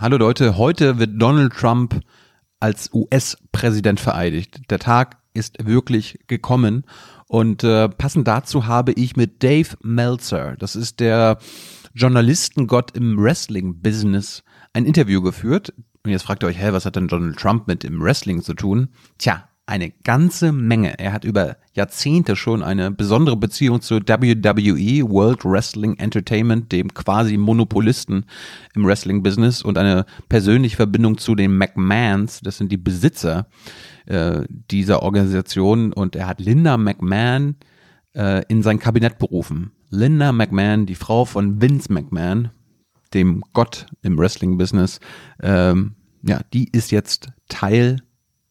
Hallo Leute, heute wird Donald Trump als US-Präsident vereidigt. Der Tag ist wirklich gekommen und äh, passend dazu habe ich mit Dave Meltzer, das ist der Journalistengott im Wrestling-Business, ein Interview geführt. Und jetzt fragt ihr euch, hä, was hat denn Donald Trump mit dem Wrestling zu tun? Tja, eine ganze Menge. Er hat über Jahrzehnte schon eine besondere Beziehung zu WWE, World Wrestling Entertainment, dem quasi Monopolisten im Wrestling-Business und eine persönliche Verbindung zu den McMahons, das sind die Besitzer äh, dieser Organisation und er hat Linda McMahon äh, in sein Kabinett berufen. Linda McMahon, die Frau von Vince McMahon, dem Gott im Wrestling-Business, ähm, ja, die ist jetzt Teil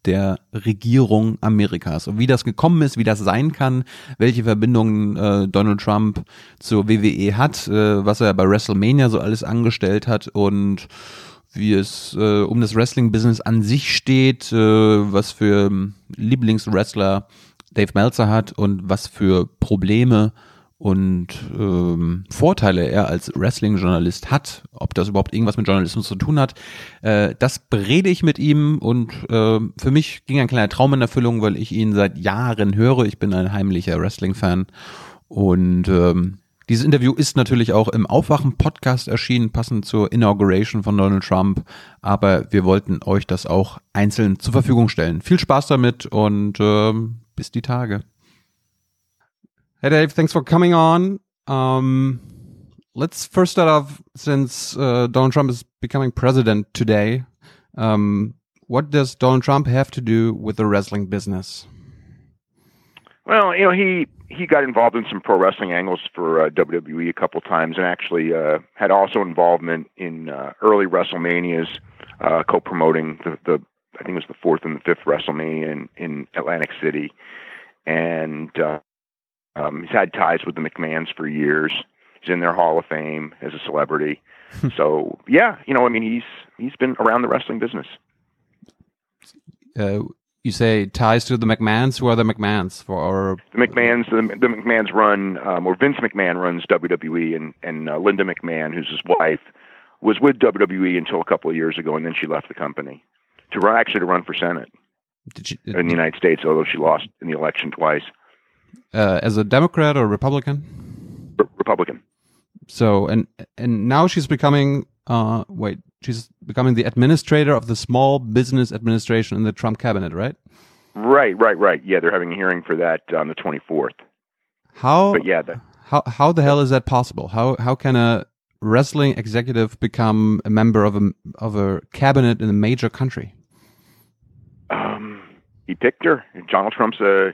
der Regierung Amerikas. Und wie das gekommen ist, wie das sein kann, welche Verbindungen äh, Donald Trump zur WWE hat, äh, was er bei WrestleMania so alles angestellt hat und wie es äh, um das Wrestling-Business an sich steht, äh, was für Lieblingswrestler Dave Meltzer hat und was für Probleme und ähm, Vorteile er als Wrestling-Journalist hat, ob das überhaupt irgendwas mit Journalismus zu tun hat, äh, das berede ich mit ihm und äh, für mich ging ein kleiner Traum in Erfüllung, weil ich ihn seit Jahren höre. Ich bin ein heimlicher Wrestling-Fan und ähm, dieses Interview ist natürlich auch im Aufwachen-Podcast erschienen, passend zur Inauguration von Donald Trump. Aber wir wollten euch das auch einzeln zur Verfügung stellen. Viel Spaß damit und ähm, bis die Tage. Hey Dave, thanks for coming on. Um, let's first start off since uh, Donald Trump is becoming president today. Um, what does Donald Trump have to do with the wrestling business? Well, you know, he he got involved in some pro wrestling angles for uh, WWE a couple times, and actually uh, had also involvement in uh, early WrestleManias, uh, co-promoting the, the I think it was the fourth and the fifth WrestleMania in, in Atlantic City, and uh, um, he's had ties with the McMahons for years. He's in their Hall of Fame as a celebrity. so yeah, you know, I mean, he's he's been around the wrestling business. Uh, you say ties to the McMahons. Who are the McMahons for our? The McMahons, the, the McMahons run, um, or Vince McMahon runs WWE, and and uh, Linda McMahon, who's his wife, was with WWE until a couple of years ago, and then she left the company to run actually to run for Senate did you, in the United States, although she lost in the election twice uh, as a Democrat or Republican? R- Republican. So and and now she's becoming uh, wait she's becoming the administrator of the Small Business Administration in the Trump cabinet, right? Right, right, right. Yeah, they're having a hearing for that on the twenty fourth. How? But yeah, the, how how the hell is that possible? How how can a wrestling executive become a member of a of a cabinet in a major country? Um, he picked her. Donald Trump's a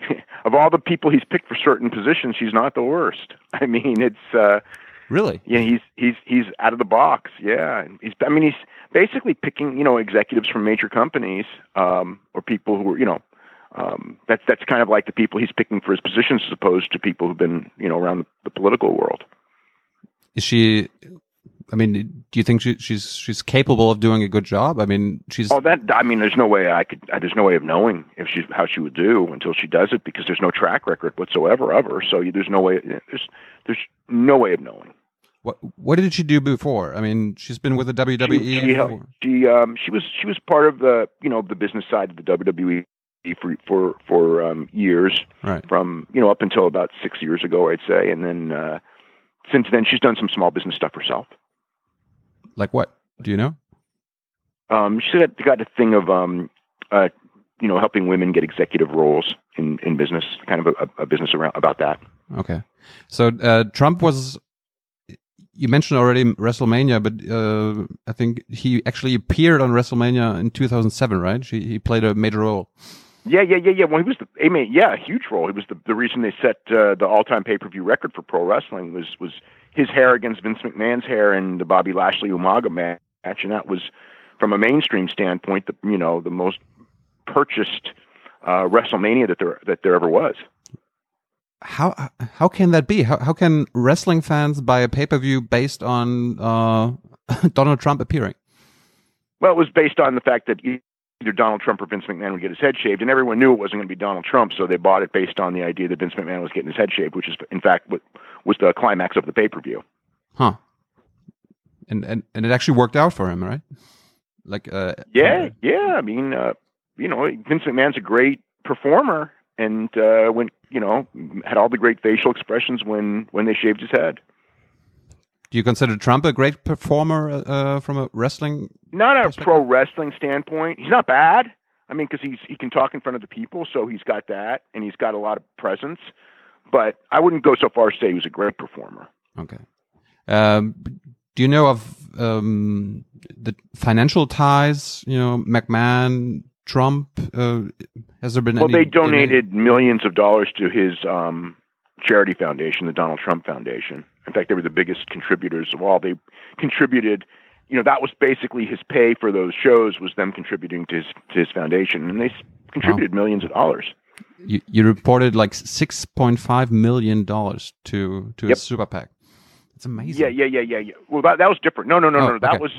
of all the people he's picked for certain positions, he's not the worst. I mean, it's uh, really yeah. He's he's he's out of the box. Yeah, he's. I mean, he's basically picking you know executives from major companies um, or people who are you know. Um, that's that's kind of like the people he's picking for his positions, as opposed to people who've been you know around the, the political world. Is she I mean, do you think she, she's she's capable of doing a good job? I mean, she's. Oh, that I mean, there's no way I could. There's no way of knowing if she how she would do until she does it because there's no track record whatsoever of her. So there's no way. There's there's no way of knowing. What what did she do before? I mean, she's been with the WWE. She she, she, um she was she was part of the you know the business side of the WWE for for for um, years. Right. From you know up until about six years ago, I'd say, and then uh, since then she's done some small business stuff herself. Like what? Do you know? Um, she got, got a thing of, um, uh, you know, helping women get executive roles in, in business, kind of a, a business around about that. Okay. So uh, Trump was, you mentioned already WrestleMania, but uh, I think he actually appeared on WrestleMania in 2007, right? He, he played a major role. Yeah, yeah, yeah, yeah. Well, he was the, I mean, yeah, a huge role. He was the, the reason they set uh, the all-time pay-per-view record for pro wrestling was was his hair against Vince McMahon's hair in the Bobby Lashley Umaga match, and that was, from a mainstream standpoint, the you know the most purchased uh, WrestleMania that there that there ever was. How how can that be? How how can wrestling fans buy a pay per view based on uh, Donald Trump appearing? Well, it was based on the fact that either Donald Trump or Vince McMahon would get his head shaved, and everyone knew it wasn't going to be Donald Trump, so they bought it based on the idea that Vince McMahon was getting his head shaved, which is in fact what was the climax of the pay per view. Huh. and and and it actually worked out for him, right? Like, uh, yeah, yeah. I mean, uh, you know, Vince McMahon's a great performer, and uh, when you know had all the great facial expressions when when they shaved his head. Do you consider Trump a great performer uh, from a wrestling? Not a pro wrestling standpoint. He's not bad. I mean, because he's he can talk in front of the people, so he's got that, and he's got a lot of presence. But I wouldn't go so far as to say he was a great performer. Okay. Um, do you know of um, the financial ties? You know, McMahon, Trump. Uh, has there been? Any Well, they donated millions of dollars to his um, charity foundation, the Donald Trump Foundation. In fact, they were the biggest contributors of all. They contributed you know that was basically his pay for those shows was them contributing to his to his foundation, and they contributed wow. millions of dollars. You, you reported like six point five million dollars to to yep. his super PAC. It's amazing. Yeah, yeah, yeah, yeah, yeah. Well, that that was different. No, no, no, oh, no. That okay. was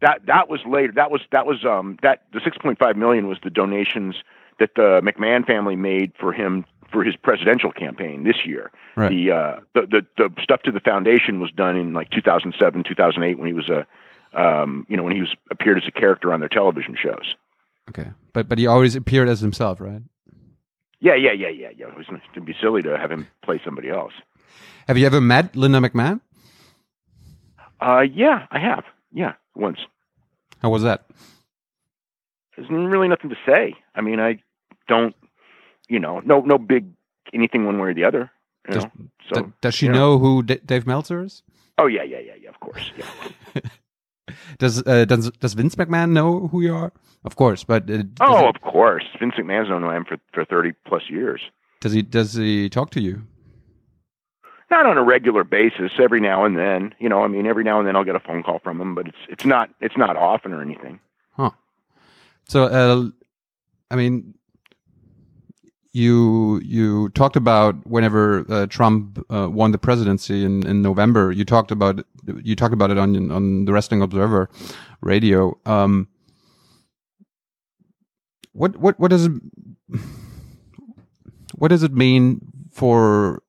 that that was later. That was that was um that the six point five million was the donations that the McMahon family made for him for his presidential campaign this year. Right. The, uh, the the the stuff to the foundation was done in like 2007, 2008 when he was a um, you know, when he was appeared as a character on their television shows. Okay, but but he always appeared as himself, right? Yeah, yeah, yeah, yeah, yeah. It was to be silly to have him play somebody else. Have you ever met Linda McMahon? Uh, yeah, I have. Yeah, once. How was that? There's really nothing to say. I mean, I don't, you know, no, no big anything one way or the other. does, so, does she know, know who D Dave Meltzer is? Oh yeah, yeah, yeah, yeah. Of course. Yeah. Does uh, does does Vince McMahon know who you are? Of course, but uh, oh, it, of course, Vince McMahon's known who I am for for thirty plus years. Does he does he talk to you? Not on a regular basis. Every now and then, you know. I mean, every now and then I'll get a phone call from him, but it's it's not it's not often or anything. Huh. So, uh, I mean, you you talked about whenever uh, Trump uh, won the presidency in, in November. You talked about you talked about it on on the Wrestling Observer radio. Um, what what what does it what does it mean for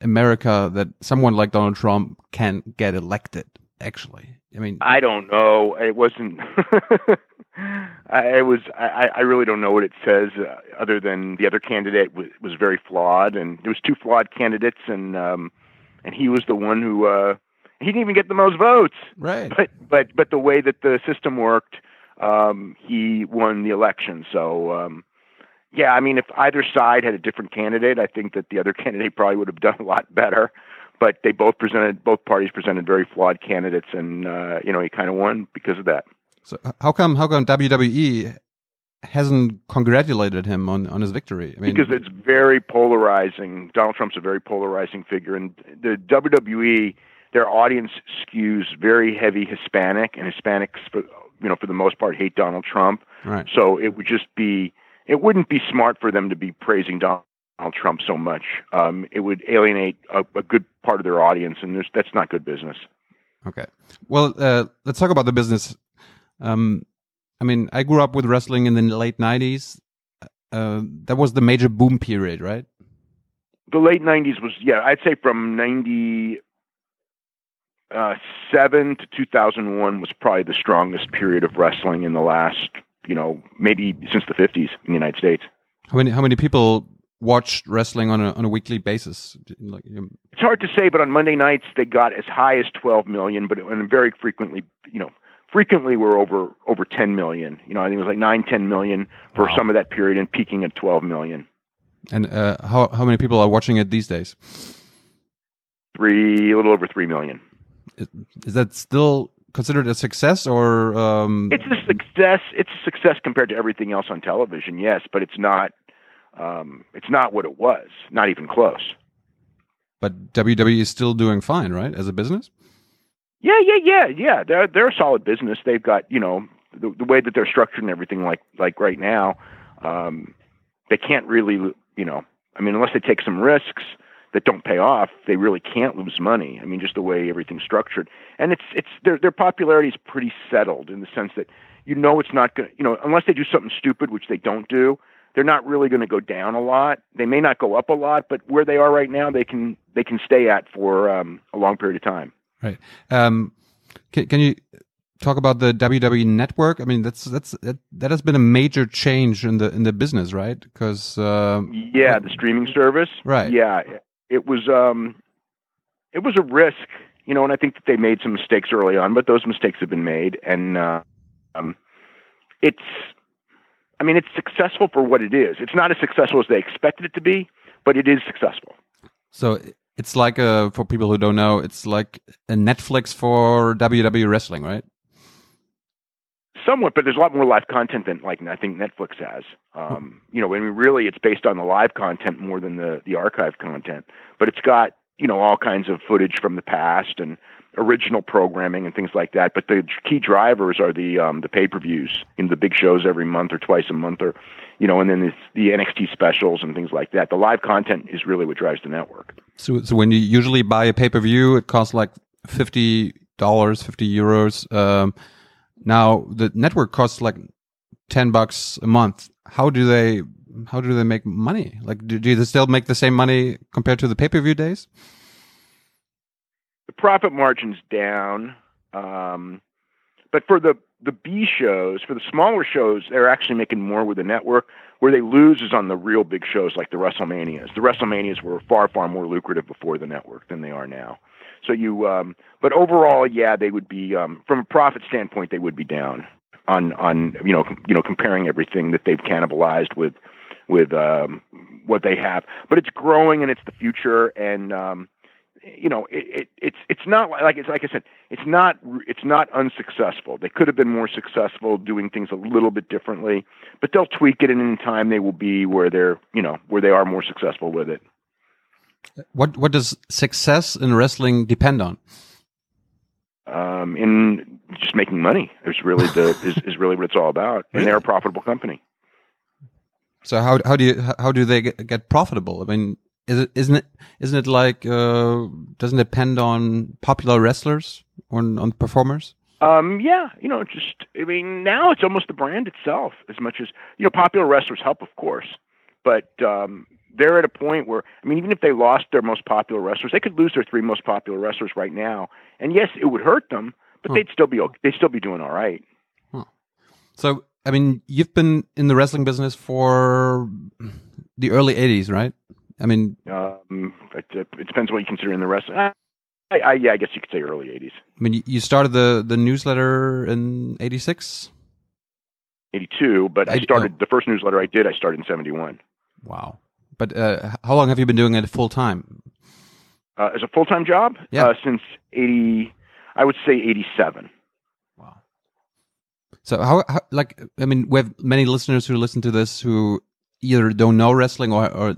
America that someone like Donald Trump can get elected? Actually, I mean, I don't know. It wasn't. I was I, I really don't know what it says uh, other than the other candidate was, was very flawed and there was two flawed candidates and um and he was the one who uh he didn't even get the most votes right but but but the way that the system worked um he won the election so um yeah I mean if either side had a different candidate I think that the other candidate probably would have done a lot better but they both presented both parties presented very flawed candidates and uh you know he kind of won because of that so how come how come WWE hasn't congratulated him on on his victory? I mean, because it's very polarizing. Donald Trump's a very polarizing figure, and the WWE their audience skews very heavy Hispanic, and Hispanics, for, you know, for the most part, hate Donald Trump. Right. So it would just be it wouldn't be smart for them to be praising Donald. Trump so much, um, it would alienate a, a, good part of their audience, and that's not good business. Okay. Well, uh, let's talk about the business um, I mean, I grew up with wrestling in the late '90s. Uh, that was the major boom period, right? The late '90s was, yeah, I'd say from '97 uh, to 2001 was probably the strongest period of wrestling in the last, you know, maybe since the '50s in the United States. How many how many people watched wrestling on a on a weekly basis? Like, um, it's hard to say, but on Monday nights they got as high as 12 million, but it, and very frequently, you know, frequently we're over over 10 million. You know, I think it was like 9, 10 million for wow. some of that period and peaking at 12 million. And uh, how how many people are watching it these days? Three, a little over 3 million. Is, is that still considered a success or um... It's a success. It's a success compared to everything else on television. Yes, but it's not um, it's not what it was. Not even close. But WWE is still doing fine, right? As a business? Yeah, yeah, yeah, yeah. They're they're a solid business. They've got you know the, the way that they're structured and everything like like right now. Um, they can't really you know I mean unless they take some risks that don't pay off, they really can't lose money. I mean just the way everything's structured, and it's it's their their popularity is pretty settled in the sense that you know it's not going to you know unless they do something stupid which they don't do. They're not really going to go down a lot. They may not go up a lot, but where they are right now, they can they can stay at for um, a long period of time. Right. Um, Can, can you talk about the WWE network? I mean, that's that's that, that has been a major change in the in the business, right? Because uh, yeah, the streaming service, right? Yeah, it was um, it was a risk, you know, and I think that they made some mistakes early on, but those mistakes have been made, and uh, um, it's, I mean, it's successful for what it is. It's not as successful as they expected it to be, but it is successful. So it's like a, for people who don't know, it's like a Netflix for WWE wrestling, right? Somewhat, but there's a lot more live content than like I think Netflix has. Um, you know, I mean, really, it's based on the live content more than the the archive content. But it's got you know all kinds of footage from the past and original programming and things like that. But the key drivers are the um, the pay per views in the big shows every month or twice a month, or you know, and then the, the NXT specials and things like that. The live content is really what drives the network. So, so when you usually buy a pay per view, it costs like fifty dollars, fifty euros. Um, now the network costs like ten bucks a month. How do they how do they make money? Like, do, do they still make the same money compared to the pay per view days? The profit margin's down, um, but for the the B shows, for the smaller shows, they're actually making more with the network. Where they lose is on the real big shows like the WrestleManias. The WrestleManias were far far more lucrative before the network than they are now. So you, um, but overall, yeah, they would be um, from a profit standpoint, they would be down on on you know com- you know comparing everything that they've cannibalized with with um, what they have. But it's growing and it's the future, and um, you know it, it, it's it's not like it's like I said, it's not it's not unsuccessful. They could have been more successful doing things a little bit differently, but they'll tweak it, and in time they will be where they're you know where they are more successful with it. What what does success in wrestling depend on? Um, in just making money is really the is, is really what it's all about, and they're a profitable company. So how how do you how do they get, get profitable? I mean, is it isn't it isn't it like uh, doesn't it depend on popular wrestlers on on performers? Um, yeah, you know, just I mean, now it's almost the brand itself as much as you know. Popular wrestlers help, of course, but um, they're at a point where I mean, even if they lost their most popular wrestlers, they could lose their three most popular wrestlers right now, and yes, it would hurt them, but huh. they'd still be they'd still be doing all right. Huh. So, I mean, you've been in the wrestling business for the early '80s, right? I mean, um, it, it depends what you consider in the wrestling. I, I, yeah, I guess you could say early '80s. I mean, you started the the newsletter in '86. 82, but I started oh. the first newsletter I did. I started in 71. Wow. But uh, how long have you been doing it full time? Uh, as a full time job? Yeah. Uh, since 80, I would say 87. Wow. So, how, how, like, I mean, we have many listeners who listen to this who either don't know wrestling or, or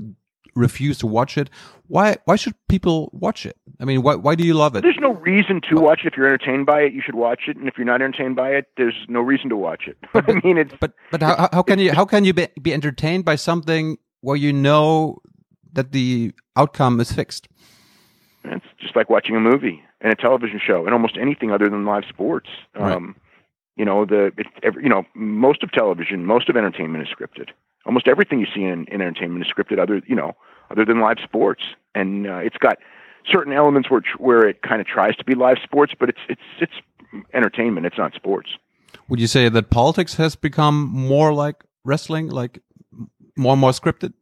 refuse to watch it. Why why should people watch it? I mean, why why do you love it? There's no reason to watch it. If you're entertained by it, you should watch it. And if you're not entertained by it, there's no reason to watch it. But, I mean, it's but but how how can you how can you be, be entertained by something where you know that the outcome is fixed. It's just like watching a movie and a television show and almost anything other than live sports. Right. Um, you know, the it, every, you know most of television, most of entertainment is scripted. Almost everything you see in, in entertainment is scripted, other you know, other than live sports. And uh, it's got certain elements which where it kind of tries to be live sports, but it's it's it's entertainment. It's not sports. Would you say that politics has become more like wrestling, like more and more scripted?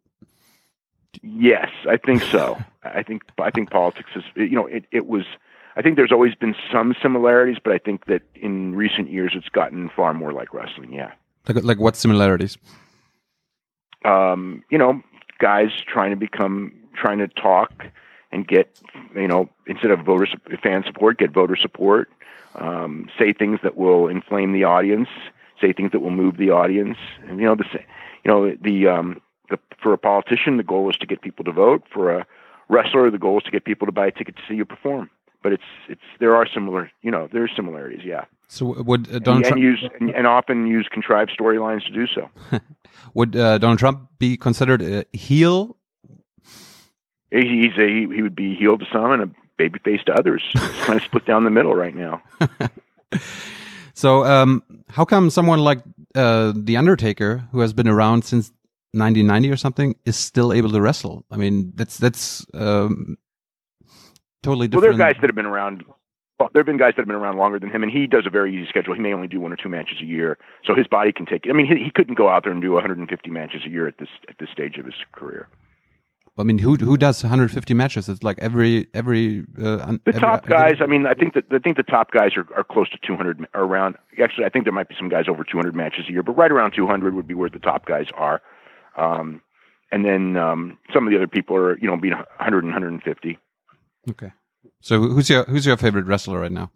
Yes, I think so. I think I think politics is you know it it was I think there's always been some similarities, but I think that in recent years it's gotten far more like wrestling. Yeah. Like like what similarities? Um, you know, guys trying to become trying to talk and get you know instead of voter fan support, get voter support. Um, say things that will inflame the audience. Say things that will move the audience. And you know the you know the um, the, for a politician, the goal is to get people to vote. For a wrestler, the goal is to get people to buy a ticket to see you perform. But it's it's there are similar, you know, there are similarities, yeah. So would uh, Donald and, Trump and use and, and, often use contrived storylines to do so? would uh, Donald Trump be considered a heel? He's a he would be heel to some and a baby face to others. It's kind of split down the middle right now. so, um, how come someone like uh, the Undertaker, who has been around since 1990 or something is still able to wrestle. I mean, that's that's um, totally different. Well, there are guys that have been around there have been guys that have been around longer than him, and he does a very easy schedule. He may only do one or two matches a year, so his body can take it. I mean, he, he couldn't go out there and do 150 matches a year at this at this stage of his career. I mean, who who does 150 matches? It's like every every uh, the every, top guys. Every... I mean, I think that I think the top guys are, are close to 200 around. Actually, I think there might be some guys over 200 matches a year, but right around 200 would be where the top guys are. Um, and then um, some of the other people are you know being 100 and 150. Okay. So who's your who's your favorite wrestler right now?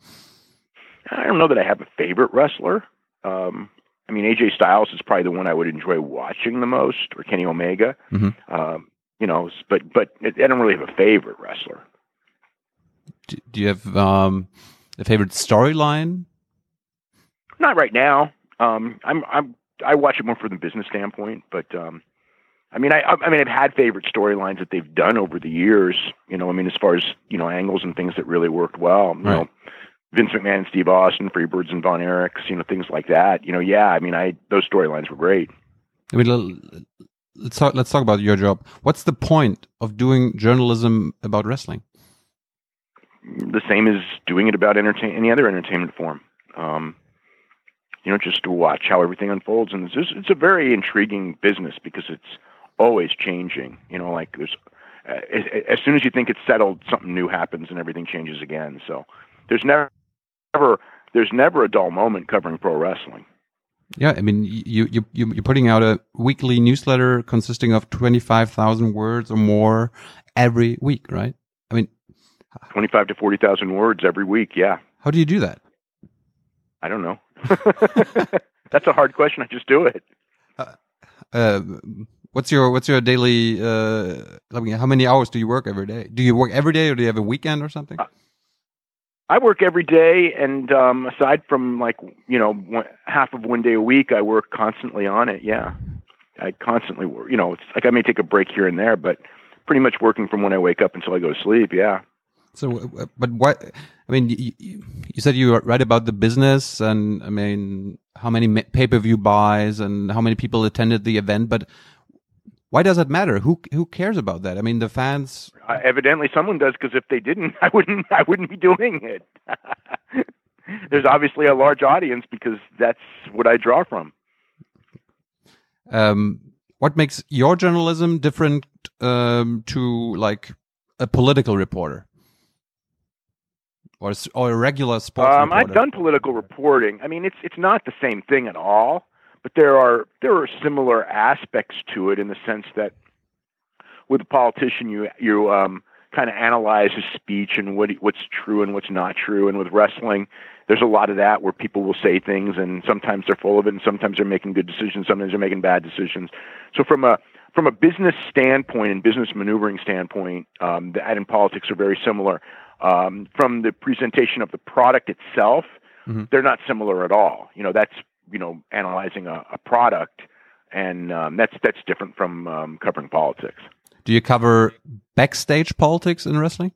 I don't know that I have a favorite wrestler. Um, I mean, AJ Styles is probably the one I would enjoy watching the most, or Kenny Omega. Mm-hmm. Um, you know, but but I don't really have a favorite wrestler. Do, do you have um, a favorite storyline? Not right now. Um, I'm I'm I watch it more from the business standpoint, but um, I mean, I, I mean, I've had favorite storylines that they've done over the years. You know, I mean, as far as you know, angles and things that really worked well. You right. know, Vince McMahon and Steve Austin, Freebirds and Von Erichs, you know, things like that. You know, yeah, I mean, I those storylines were great. I mean, let's talk. Let's talk about your job. What's the point of doing journalism about wrestling? The same as doing it about entertain any other entertainment form. Um, you know, just to watch how everything unfolds, and it's, it's a very intriguing business because it's always changing. You know, like there's uh, as, as soon as you think it's settled, something new happens and everything changes again. So there's never, never there's never a dull moment covering pro wrestling. Yeah, I mean, you you you're putting out a weekly newsletter consisting of twenty five thousand words or more every week, right? I mean, twenty five to forty thousand words every week. Yeah. How do you do that? I don't know. That's a hard question. I just do it. Uh, uh, What's your what's your daily? Uh, I mean, how many hours do you work every day? Do you work every day, or do you have a weekend or something? Uh, I work every day, and um, aside from like you know one, half of one day a week, I work constantly on it. Yeah, I constantly work. You know, it's like I may take a break here and there, but pretty much working from when I wake up until I go to sleep. Yeah. So, but what? I mean, you, you said you write about the business, and I mean, how many pay per view buys and how many people attended the event, but why does it matter? Who who cares about that? I mean, the fans. Uh, evidently, someone does because if they didn't, I wouldn't. I wouldn't be doing it. There's obviously a large audience because that's what I draw from. Um, what makes your journalism different um, to like a political reporter or or a regular sports? Um? I've done political reporting. I mean, it's it's not the same thing at all but there are there are similar aspects to it in the sense that with a politician you you um, kind of analyze his speech and what what's true and what's not true. And with wrestling there's a lot of that where people will say things and sometimes they're full of it and sometimes they're making good decisions sometimes they're making bad decisions. So from a from a business standpoint and business maneuvering standpoint um, the ad and politics are very similar. Um, from the presentation of the product itself mm-hmm. they're not similar at all. You know that's you know analyzing a, a product, and um, that's that's different from um, covering politics. Do you cover backstage politics in wrestling?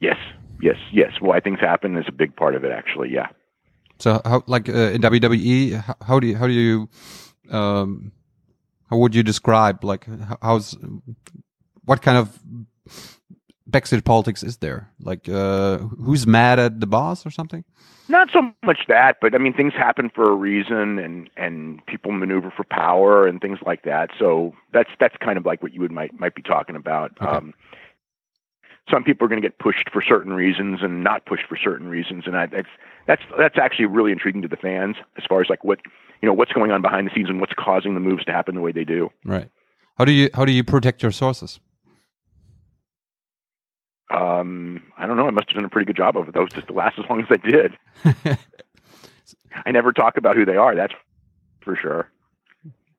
Yes, yes, yes. Why things happen is a big part of it, actually. Yeah. So, how like uh, in WWE, how do you how do you um, how would you describe like how's what kind of backstage politics is there? Like, uh, who's mad at the boss or something? Not so much that, but I mean, things happen for a reason, and and people maneuver for power and things like that. So that's that's kind of like what you would might might be talking about. Okay. Um, some people are going to get pushed for certain reasons and not pushed for certain reasons, and I, that's that's that's actually really intriguing to the fans as far as like what you know what's going on behind the scenes and what's causing the moves to happen the way they do. Right. How do you how do you protect your sources? Um, I don't know. I must have done a pretty good job of it, though, just to last as long as I did. I never talk about who they are. That's for sure.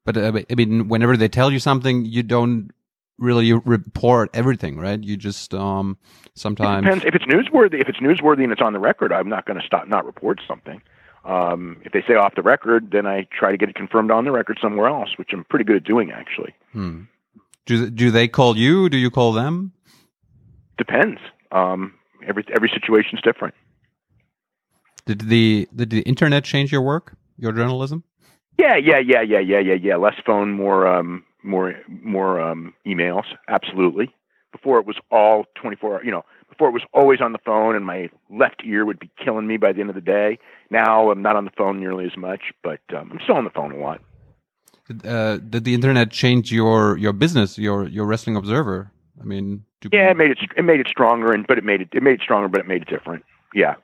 But uh, I mean, whenever they tell you something, you don't really report everything, right? You just um, sometimes it depends. If it's newsworthy, if it's newsworthy and it's on the record, I'm not going to stop not report something. Um, if they say off the record, then I try to get it confirmed on the record somewhere else, which I'm pretty good at doing actually. Hmm. Do do they call you? Do you call them? Depends. Um, every every situation is different. Did the did the internet change your work, your journalism? Yeah, yeah, yeah, yeah, yeah, yeah, yeah. Less phone, more um, more more um, emails. Absolutely. Before it was all twenty four. You know, before it was always on the phone, and my left ear would be killing me by the end of the day. Now I'm not on the phone nearly as much, but um, I'm still on the phone a lot. Uh, did the internet change your your business, your your wrestling observer? I mean, yeah, it made it it made it stronger, and but it made it it made it stronger, but it made it different. Yeah,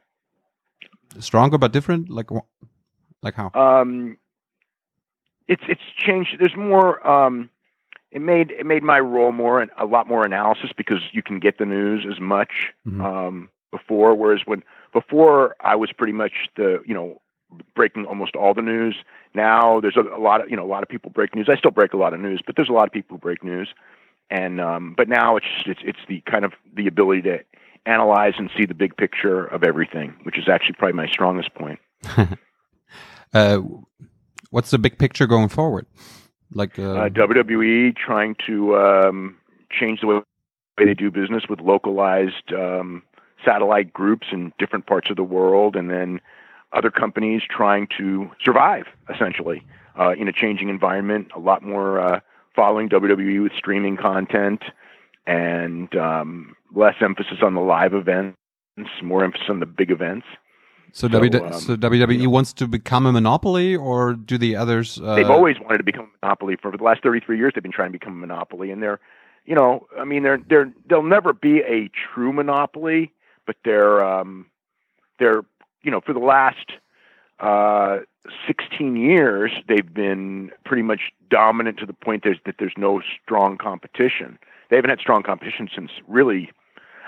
stronger but different. Like like how? Um, it's it's changed. There's more. Um, it made it made my role more a lot more analysis because you can get the news as much mm-hmm. um, before. Whereas when before I was pretty much the you know breaking almost all the news. Now there's a, a, lot of you know a lot of people break news. I still break a lot of news, but there's a lot of people who break news. And um, but now it's it's it's the kind of the ability to analyze and see the big picture of everything, which is actually probably my strongest point. uh, what's the big picture going forward? Like uh... Uh, WWE trying to um, change the way they do business with localized um, satellite groups in different parts of the world, and then other companies trying to survive essentially uh, in a changing environment. A lot more uh, following WWE with streaming content and um, less emphasis on the live events, more emphasis on the big events. So, so, w- um, so WWE know, wants to become a monopoly, or do the others? Uh... They've always wanted to become a monopoly. For the last 33 years, they've been trying to become a monopoly, and they're, you know, I mean, they're they're they'll never be a true monopoly, but they're um, they're you know for the last uh, 16 years they've been pretty much dominant to the point there's, that there's no strong competition. They haven't had strong competition since really,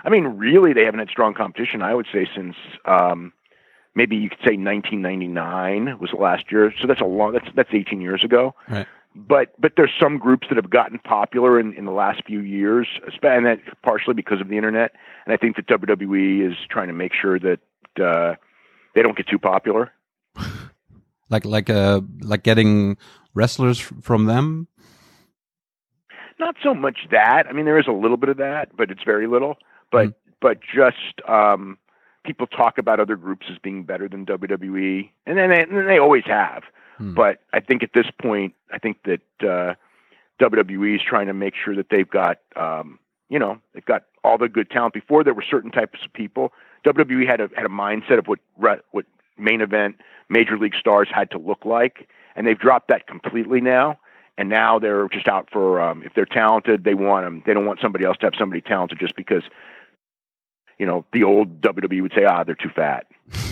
I mean, really they haven't had strong competition. I would say since um, maybe you could say 1999 was the last year. So that's a long. That's that's 18 years ago. Right. But but there's some groups that have gotten popular in, in the last few years, and that partially because of the internet. And I think that WWE is trying to make sure that uh, they don't get too popular. Like like uh like getting wrestlers from them. Not so much that. I mean, there is a little bit of that, but it's very little. But mm. but just um, people talk about other groups as being better than WWE, and then they, and they always have. Hmm. But I think at this point, I think that uh, WWE is trying to make sure that they've got, um, you know, they've got all the good talent. Before there were certain types of people. WWE had a had a mindset of what what main event major league stars had to look like, and they've dropped that completely now. And now they're just out for um, if they're talented, they want them. They don't want somebody else to have somebody talented just because you know, the old WWE would say, ah, they're too fat.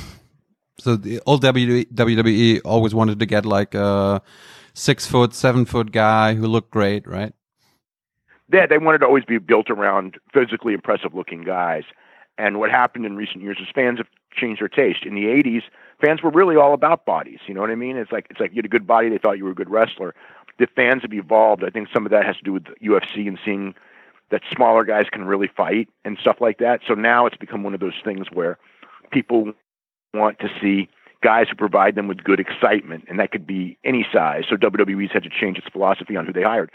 So the old WWE always wanted to get like a six foot, seven foot guy who looked great, right? Yeah, they wanted to always be built around physically impressive looking guys. And what happened in recent years is fans have changed their taste. In the '80s, fans were really all about bodies. You know what I mean? It's like it's like you had a good body, they thought you were a good wrestler. The fans have evolved. I think some of that has to do with UFC and seeing that smaller guys can really fight and stuff like that. So now it's become one of those things where people want to see guys who provide them with good excitement, and that could be any size. So WWE's had to change its philosophy on who they hired.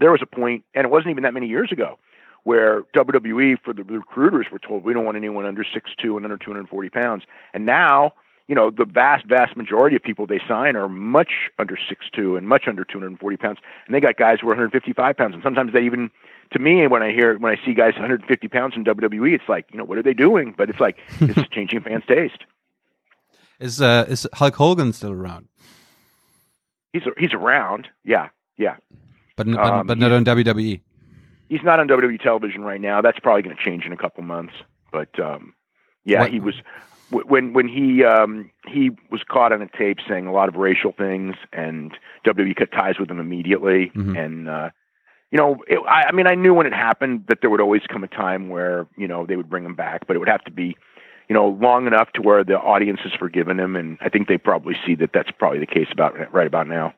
There was a point, and it wasn't even that many years ago, where WWE for the recruiters were told we don't want anyone under six two and under 240 pounds. And now you know, the vast, vast majority of people they sign are much under six two and much under 240 pounds. And they got guys who are 155 pounds. And sometimes they even, to me, when I hear, when I see guys 150 pounds in WWE, it's like, you know, what are they doing? But it's like, it's changing fans' taste. Is, uh, is Hulk Hogan still around? He's, he's around. Yeah. Yeah. But, but, um, but not on WWE. He's not on WWE television right now. That's probably going to change in a couple months. But, um, yeah, what? he was when when he um, he was caught on a tape saying a lot of racial things, and WWE cut ties with him immediately. Mm-hmm. And uh, you know, it, I, I mean, I knew when it happened that there would always come a time where you know they would bring him back, but it would have to be you know long enough to where the audience has forgiven him, and I think they probably see that that's probably the case about right about now.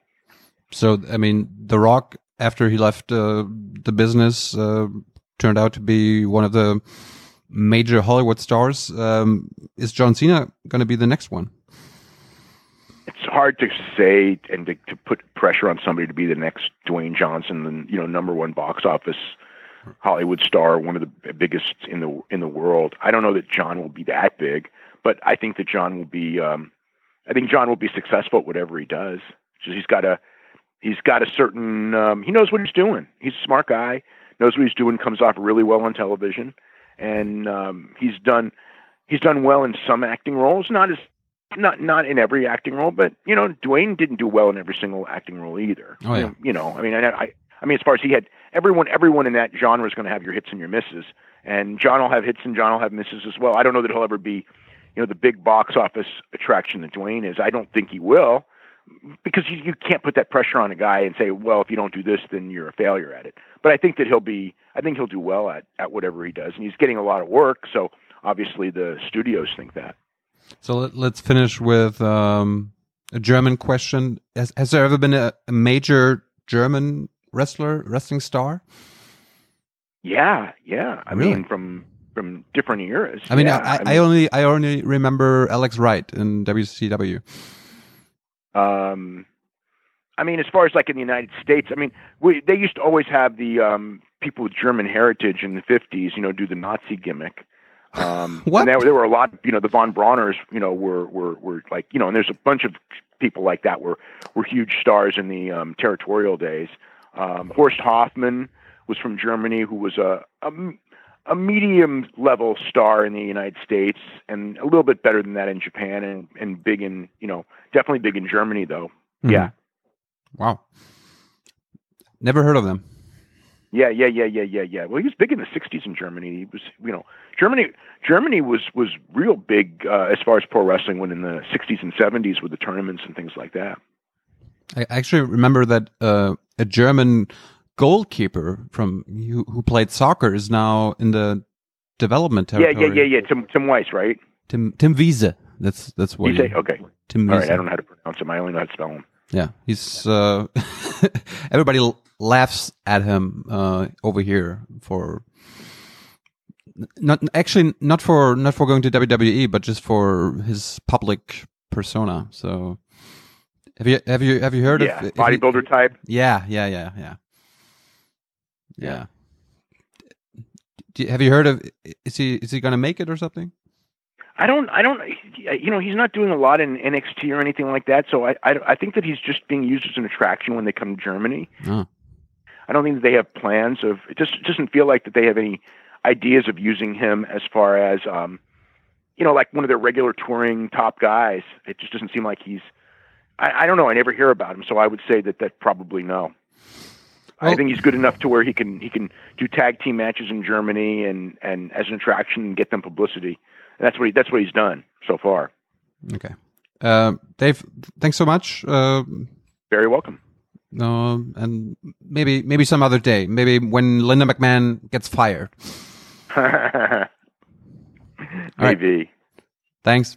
So, I mean, The Rock after he left uh, the business uh, turned out to be one of the major Hollywood stars. Um, is John Cena going to be the next one? It's hard to say and to, to, put pressure on somebody to be the next Dwayne Johnson, you know number one box office Hollywood star, one of the biggest in the in the world. I don't know that John will be that big, but I think that John will be. Um, I think John will be successful at whatever he does. Just he's got a he's got a certain um, he knows what he's doing. He's a smart guy, knows what he's doing, comes off really well on television and um, he's done he's done well in some acting roles, not as not not in every acting role, but you know, Dwayne didn't do well in every single acting role either. Oh, yeah. You know, I mean, I, I I mean, as far as he had everyone everyone in that genre is going to have your hits and your misses, and John will have hits and John will have misses as well. I don't know that he'll ever be, you know, the big box office attraction that Dwayne is. I don't think he will. Because you, you can't put that pressure on a guy and say, well, if you don't do this, then you're a failure at it. But I think that he'll be, I think he'll do well at, at whatever he does. And he's getting a lot of work. So obviously the studios think that. So let, us finish with um, a German question. Has, has there ever been a, a, major German wrestler, wrestling star? Yeah, yeah. I really? mean, from from different eras. I mean, yeah, I, I, mean, I, only I only remember Alex Wright in WCW. Um, I mean, as far as like in the United States, I mean, we, they used to always have the um, people with German heritage in the '50s, you know, do the Nazi gimmick. Um, what? And there, there were a lot, you know, the von Brauners, you know, were were were like, you know, and there's a bunch of people like that were were huge stars in the um, territorial days. Um, Horst Hoffman was from Germany, who was a, a a medium level star in the United States, and a little bit better than that in Japan, and and big in you know definitely big in Germany though. Mm-hmm. Yeah. Wow. Never heard of them. Yeah, yeah, yeah, yeah, yeah, yeah. Well, he was big in the '60s in Germany. He was, you know, Germany. Germany was was real big uh, as far as pro wrestling when in the '60s and '70s with the tournaments and things like that. I actually remember that uh, a German goalkeeper from who, who played soccer is now in the development territory. Yeah, yeah, yeah, yeah. Tim Tim Weiss, right? Tim Tim Wiese. That's that's what. You say okay. Tim. All right, I don't know how to pronounce him. I only know how to spell him. Yeah, he's. Uh, everybody laughs at him uh, over here for not actually not for not for going to WWE, but just for his public persona. So have you have you have you heard yeah, of bodybuilder type? Yeah, yeah, yeah, yeah. Yeah. have you heard of? Is he is he going to make it or something? I don't. I don't. You know, he's not doing a lot in NXT or anything like that. So I, I, I think that he's just being used as an attraction when they come to Germany. Oh. I don't think that they have plans of. It just it doesn't feel like that they have any ideas of using him as far as, um, you know, like one of their regular touring top guys. It just doesn't seem like he's. I, I don't know. I never hear about him, so I would say that that probably no. Well, I think he's good enough to where he can he can do tag team matches in Germany and and as an attraction and get them publicity. And that's what he, that's what he's done so far. Okay, uh, Dave, thanks so much. Uh, Very welcome. Uh, and maybe maybe some other day, maybe when Linda McMahon gets fired. maybe. Right. Thanks.